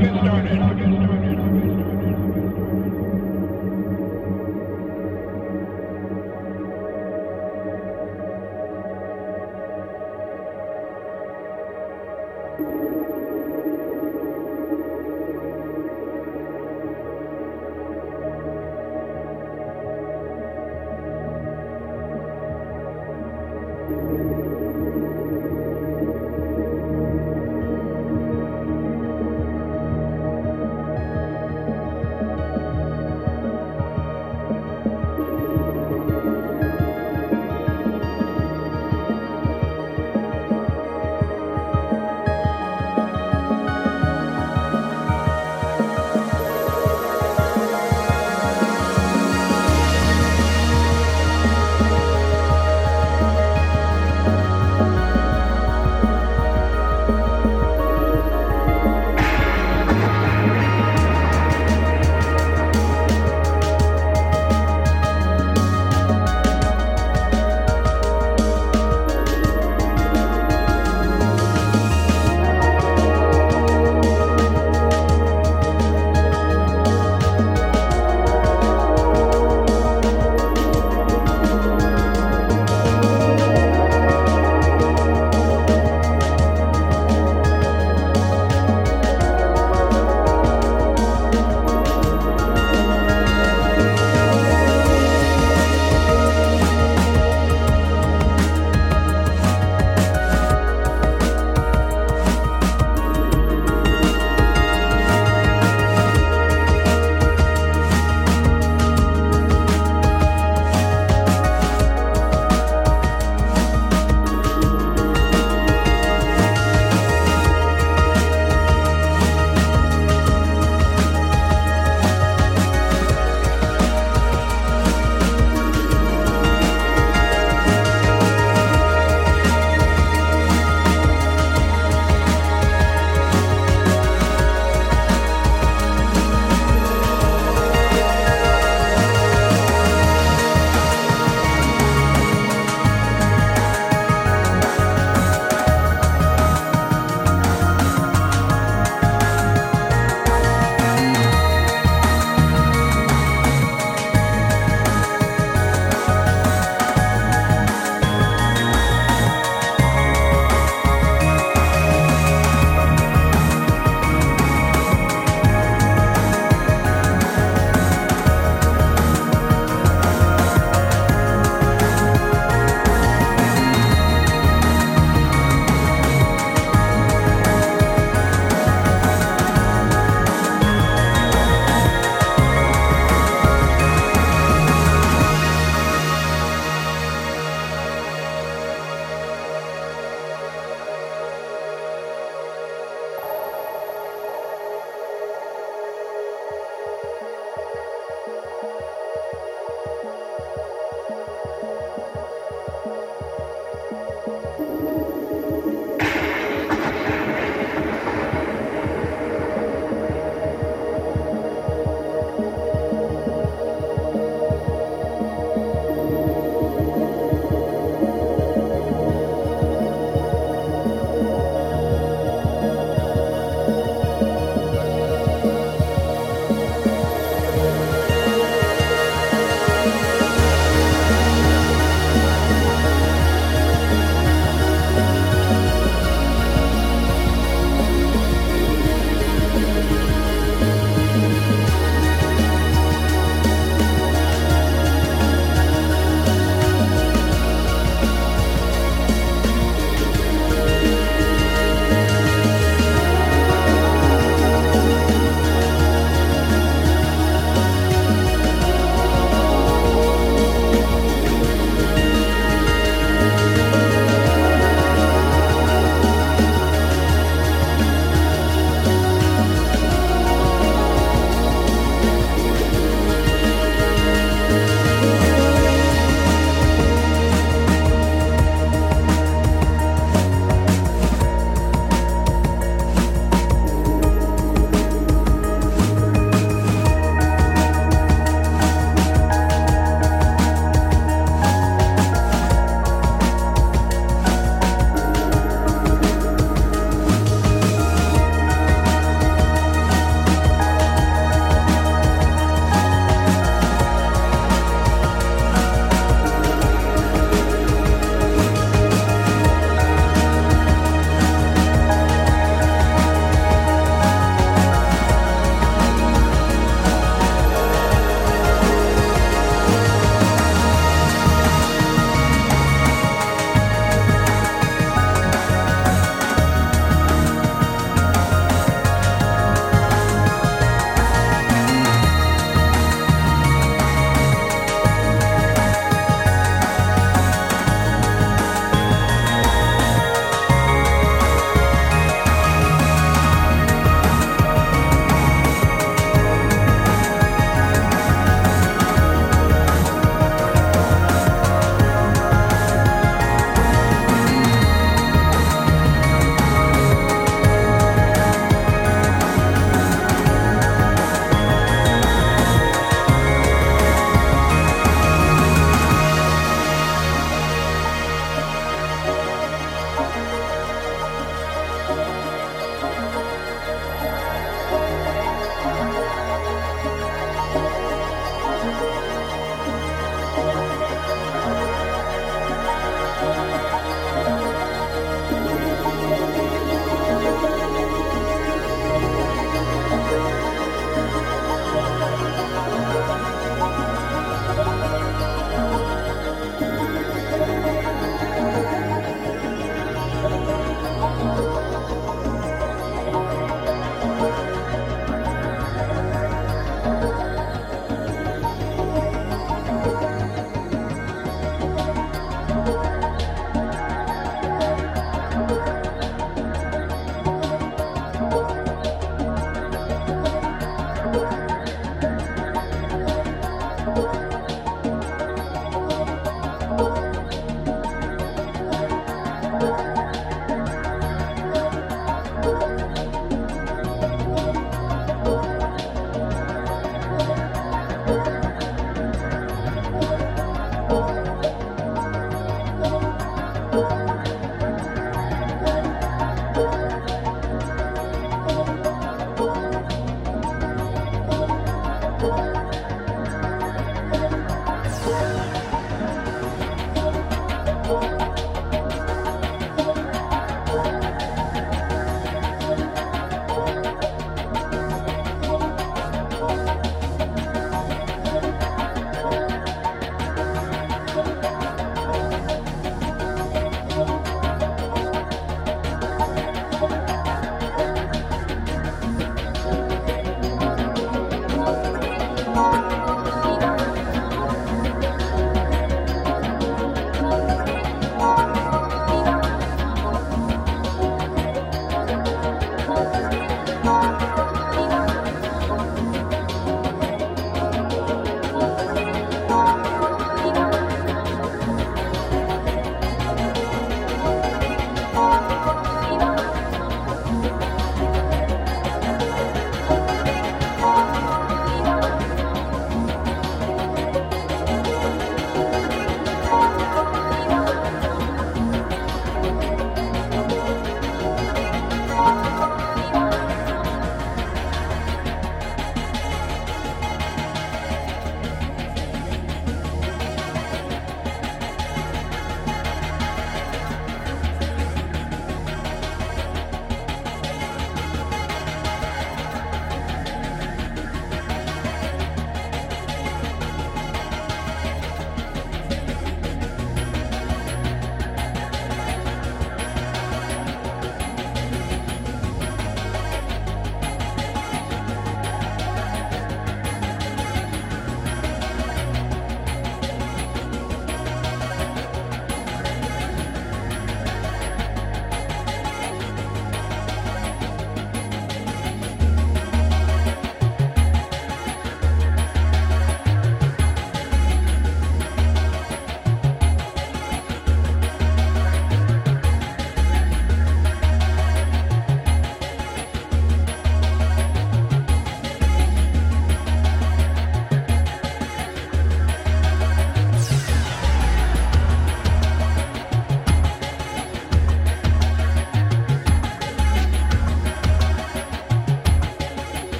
get started.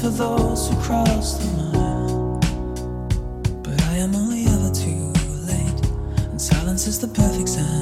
for those who cross the mile. But I am only ever too late, and silence is the perfect sound.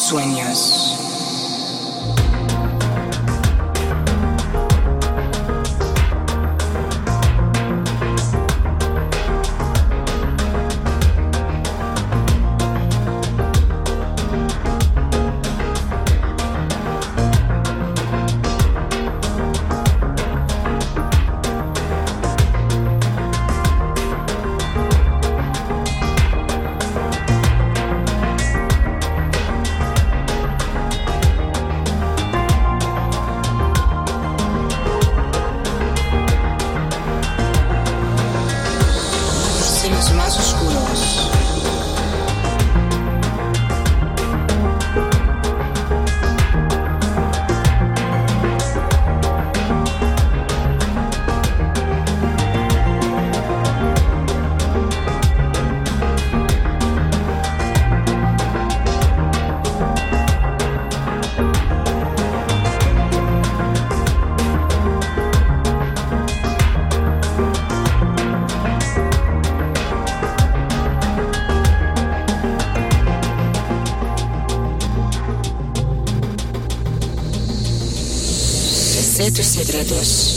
Sueños. Secretos Sagrados.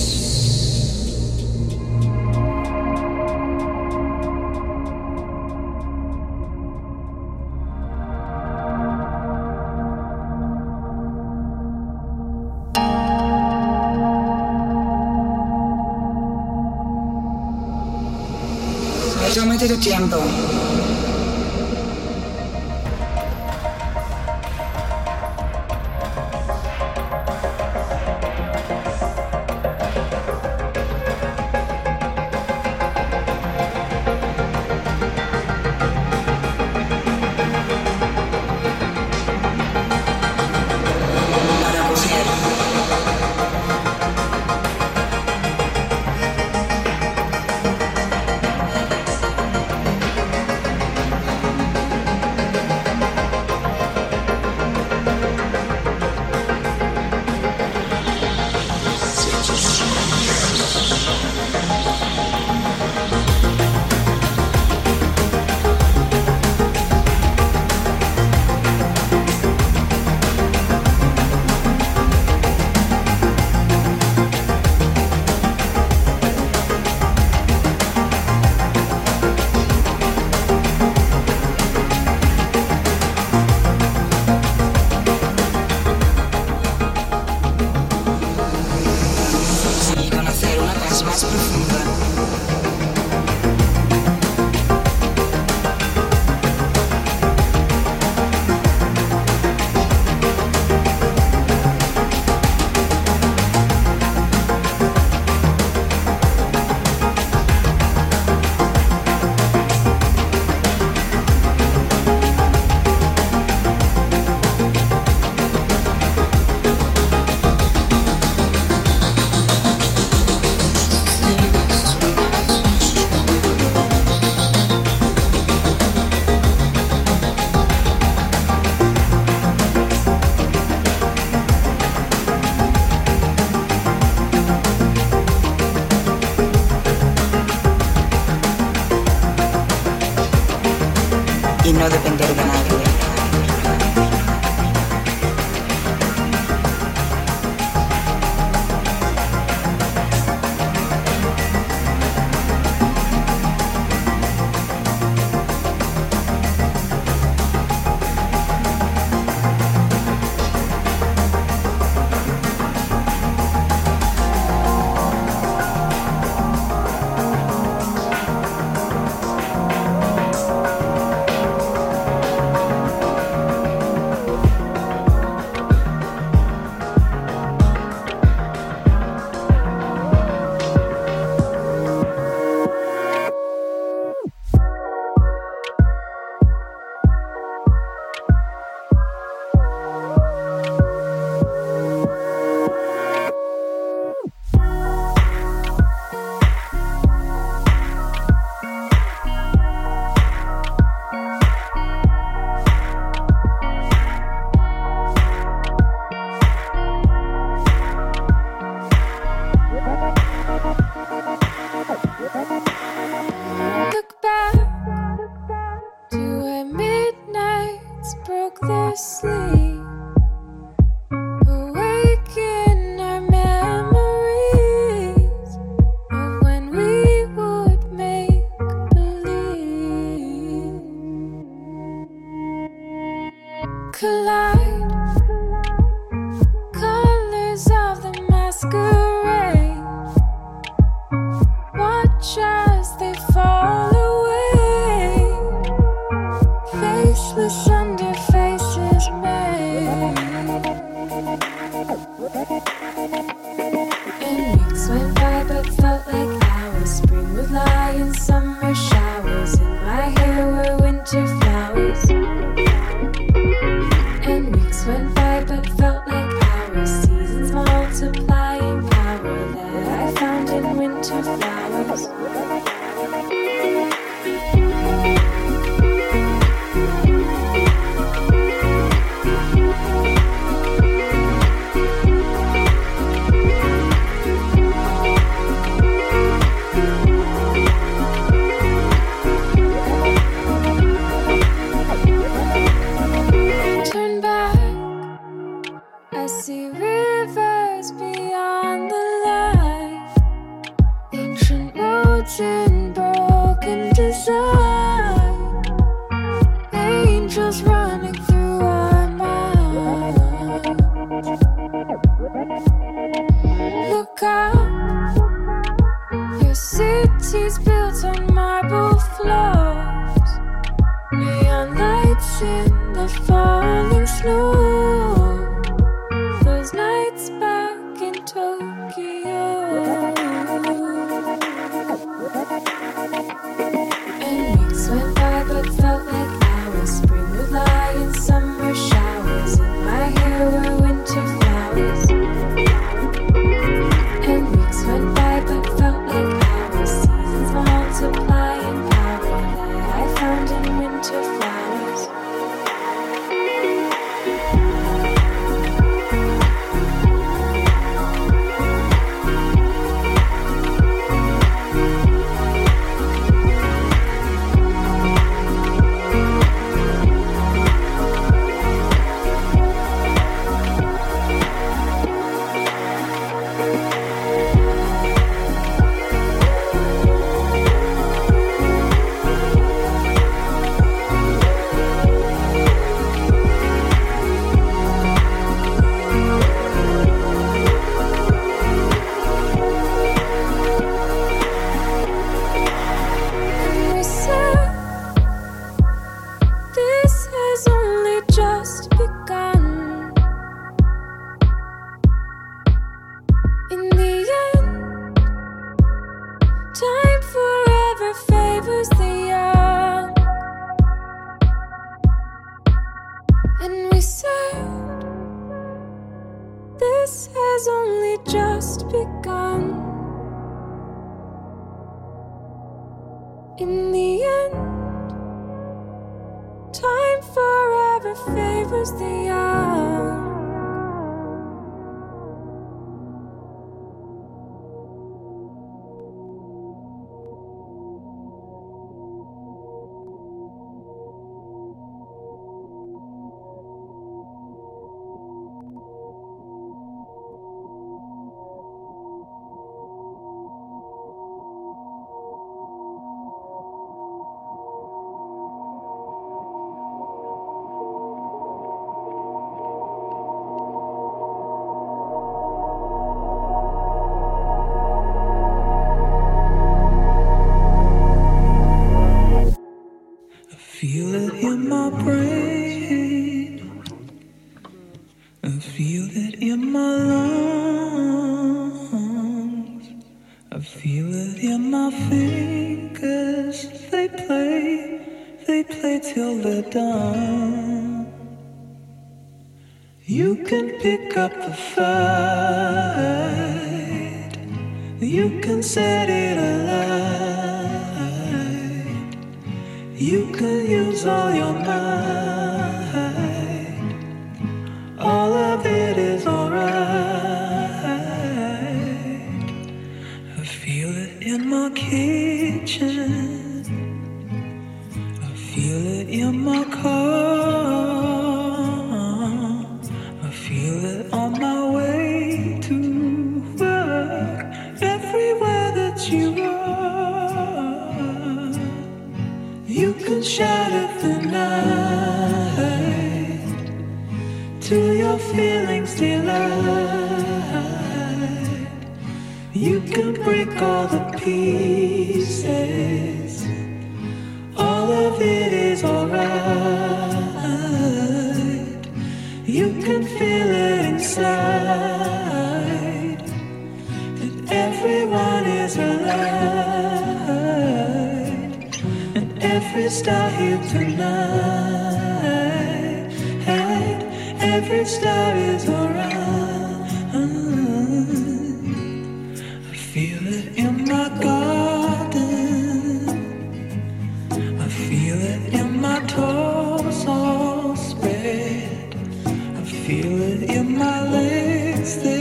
Feelings I can't explain.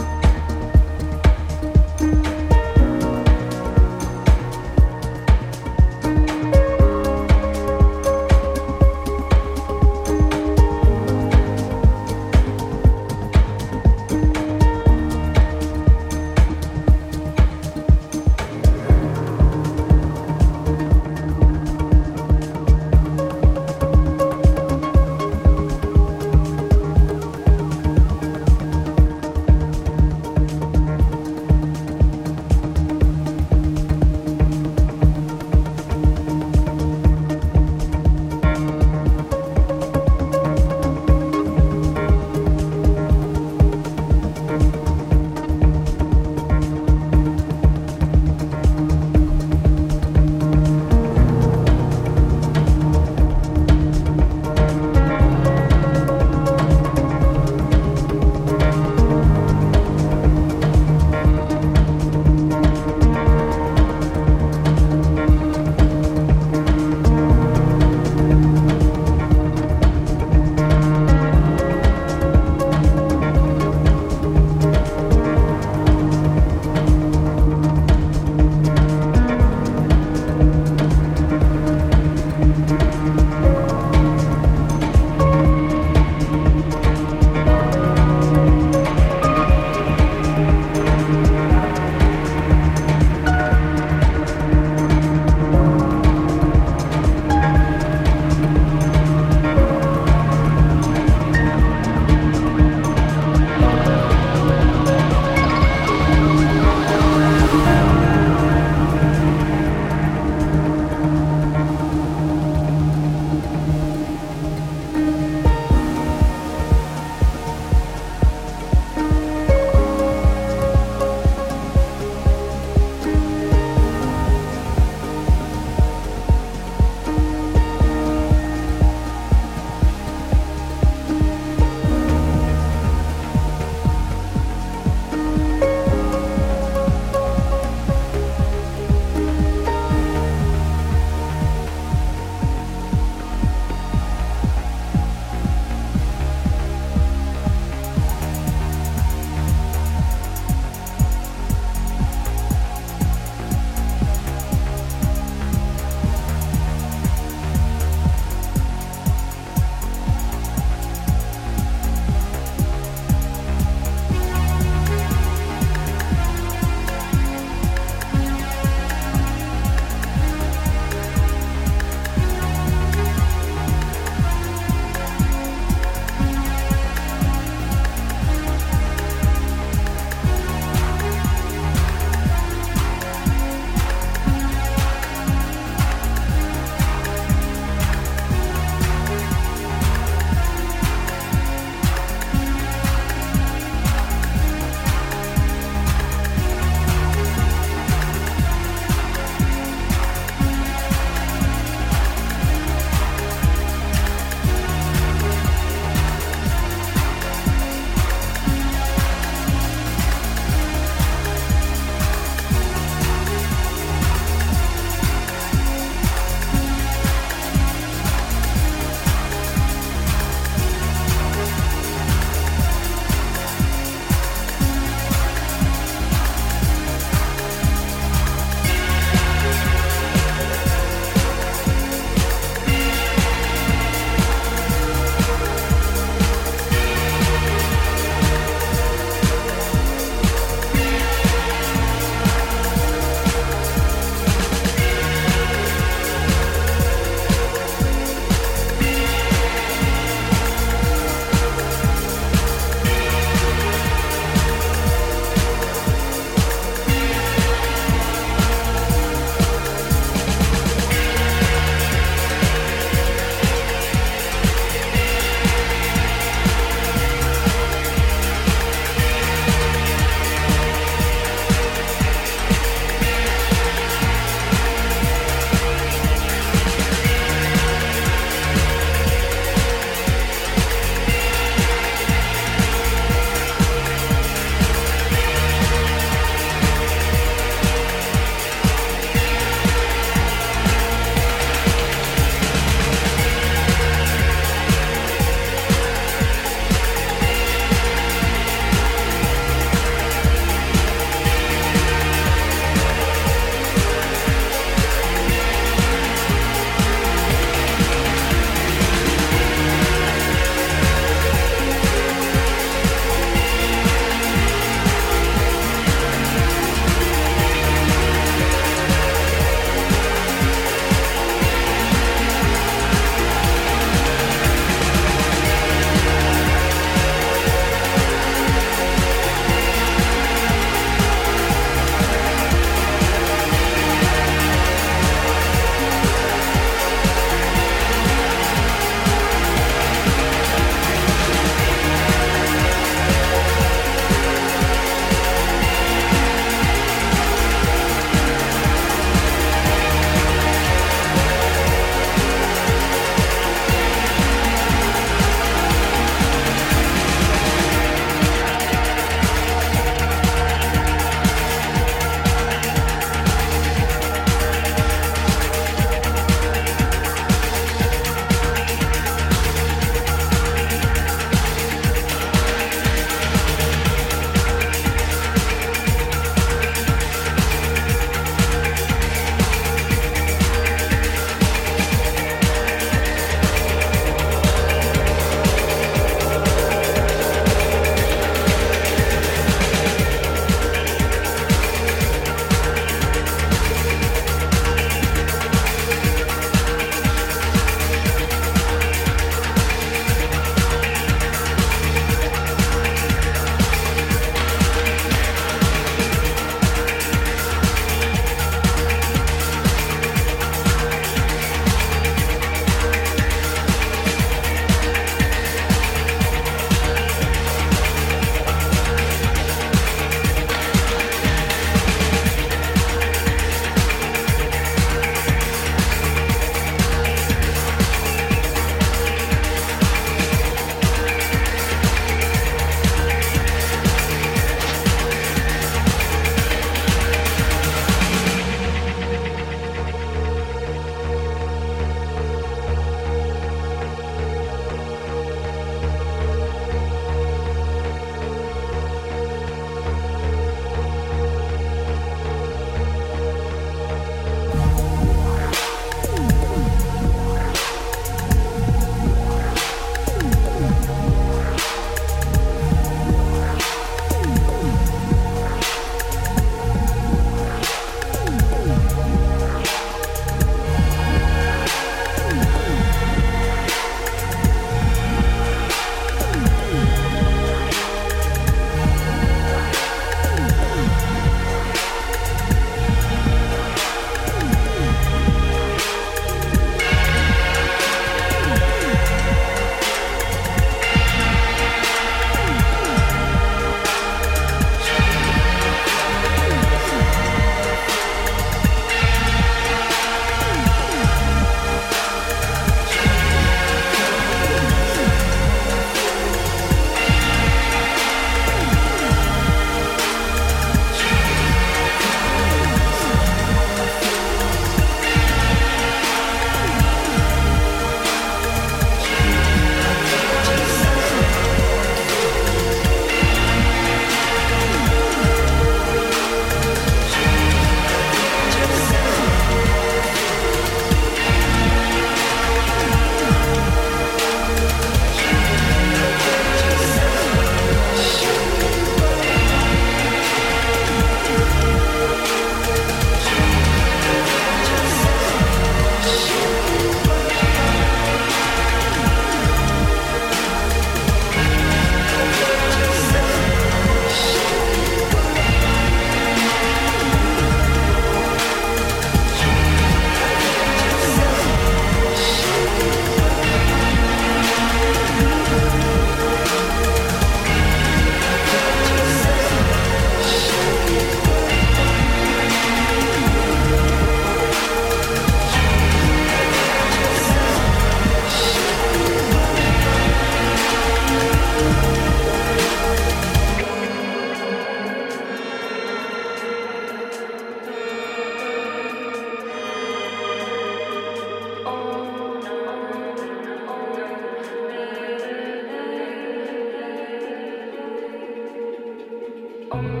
Oh,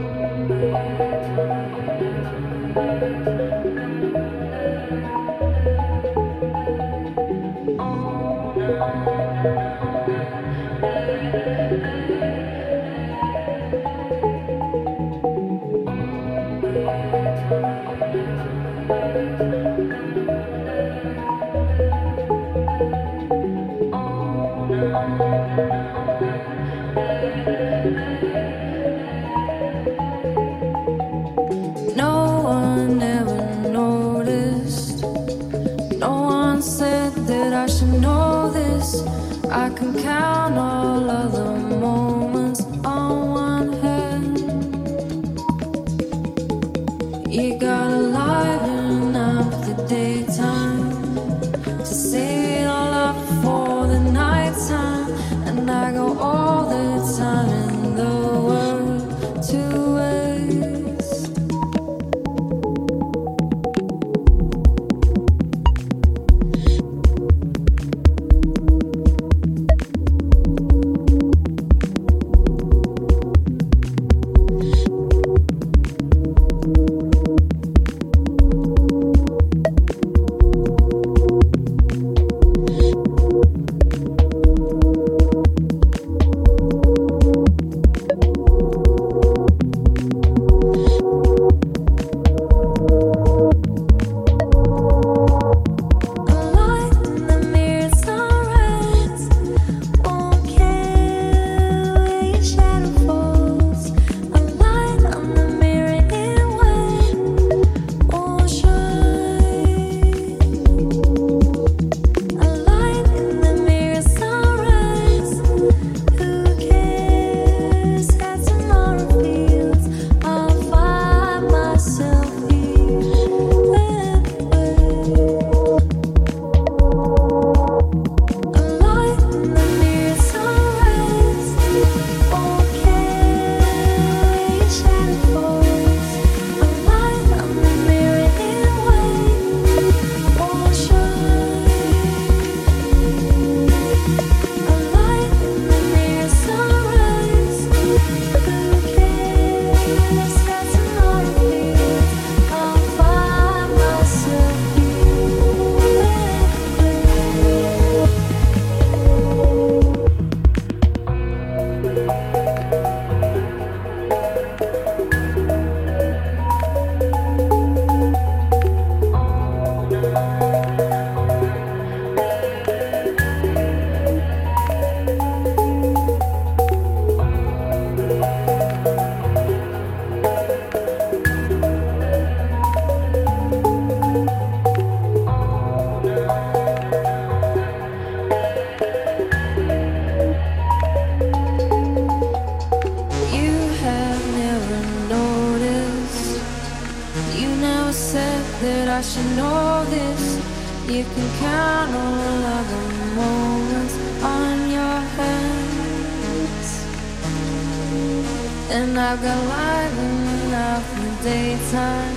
And I've got lighting enough in the daytime.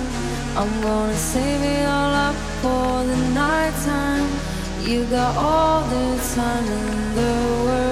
I'm gonna save it all up for the nighttime. You got all the time in the world.